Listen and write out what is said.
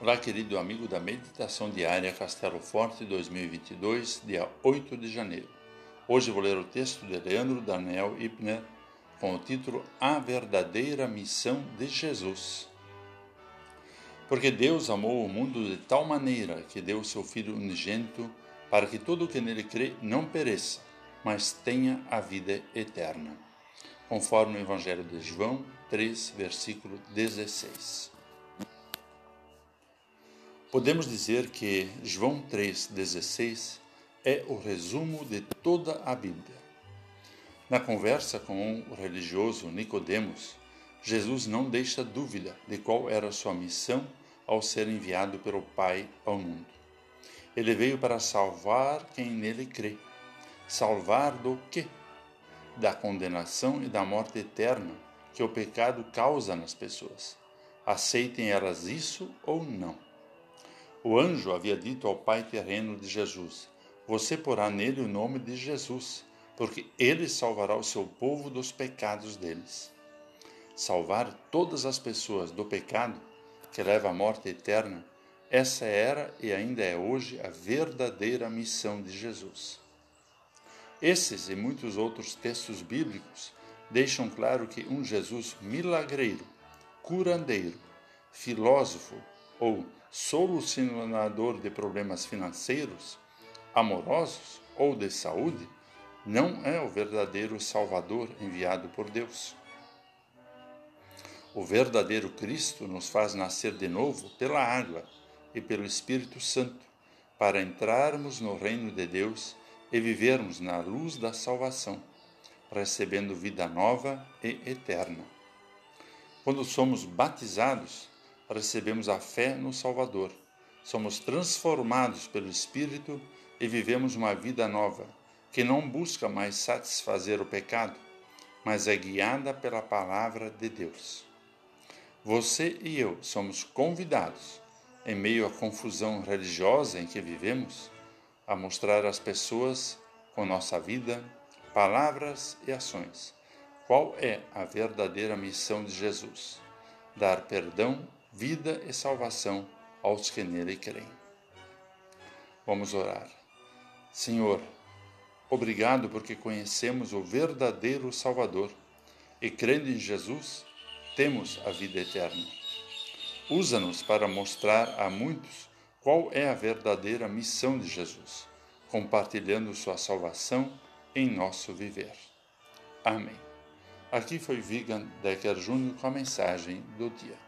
Olá, querido amigo da Meditação Diária Castelo Forte 2022, dia 8 de janeiro. Hoje vou ler o texto de Leandro Daniel Ipner com o título A Verdadeira Missão de Jesus. Porque Deus amou o mundo de tal maneira que deu o seu Filho unigênito para que todo o que nele crê não pereça, mas tenha a vida eterna. Conforme o Evangelho de João 3, versículo 16. Podemos dizer que João 3,16 é o resumo de toda a Bíblia. Na conversa com o religioso Nicodemos, Jesus não deixa dúvida de qual era sua missão ao ser enviado pelo Pai ao mundo. Ele veio para salvar quem nele crê. Salvar do quê? Da condenação e da morte eterna que o pecado causa nas pessoas. Aceitem elas isso ou não. O anjo havia dito ao pai terreno de Jesus: Você porá nele o nome de Jesus, porque ele salvará o seu povo dos pecados deles. Salvar todas as pessoas do pecado, que leva à morte eterna, essa era e ainda é hoje a verdadeira missão de Jesus. Esses e muitos outros textos bíblicos deixam claro que um Jesus milagreiro, curandeiro, filósofo ou solucionador de problemas financeiros, amorosos ou de saúde, não é o verdadeiro Salvador enviado por Deus. O verdadeiro Cristo nos faz nascer de novo pela água e pelo Espírito Santo, para entrarmos no reino de Deus e vivermos na luz da salvação, recebendo vida nova e eterna. Quando somos batizados, recebemos a fé no Salvador. Somos transformados pelo Espírito e vivemos uma vida nova, que não busca mais satisfazer o pecado, mas é guiada pela palavra de Deus. Você e eu somos convidados, em meio à confusão religiosa em que vivemos, a mostrar às pessoas, com nossa vida, palavras e ações, qual é a verdadeira missão de Jesus: dar perdão vida e salvação aos que nele creem. Vamos orar. Senhor, obrigado porque conhecemos o verdadeiro Salvador e, crendo em Jesus, temos a vida eterna. Usa-nos para mostrar a muitos qual é a verdadeira missão de Jesus, compartilhando sua salvação em nosso viver. Amém. Aqui foi Vigan Decker Júnior com a mensagem do dia.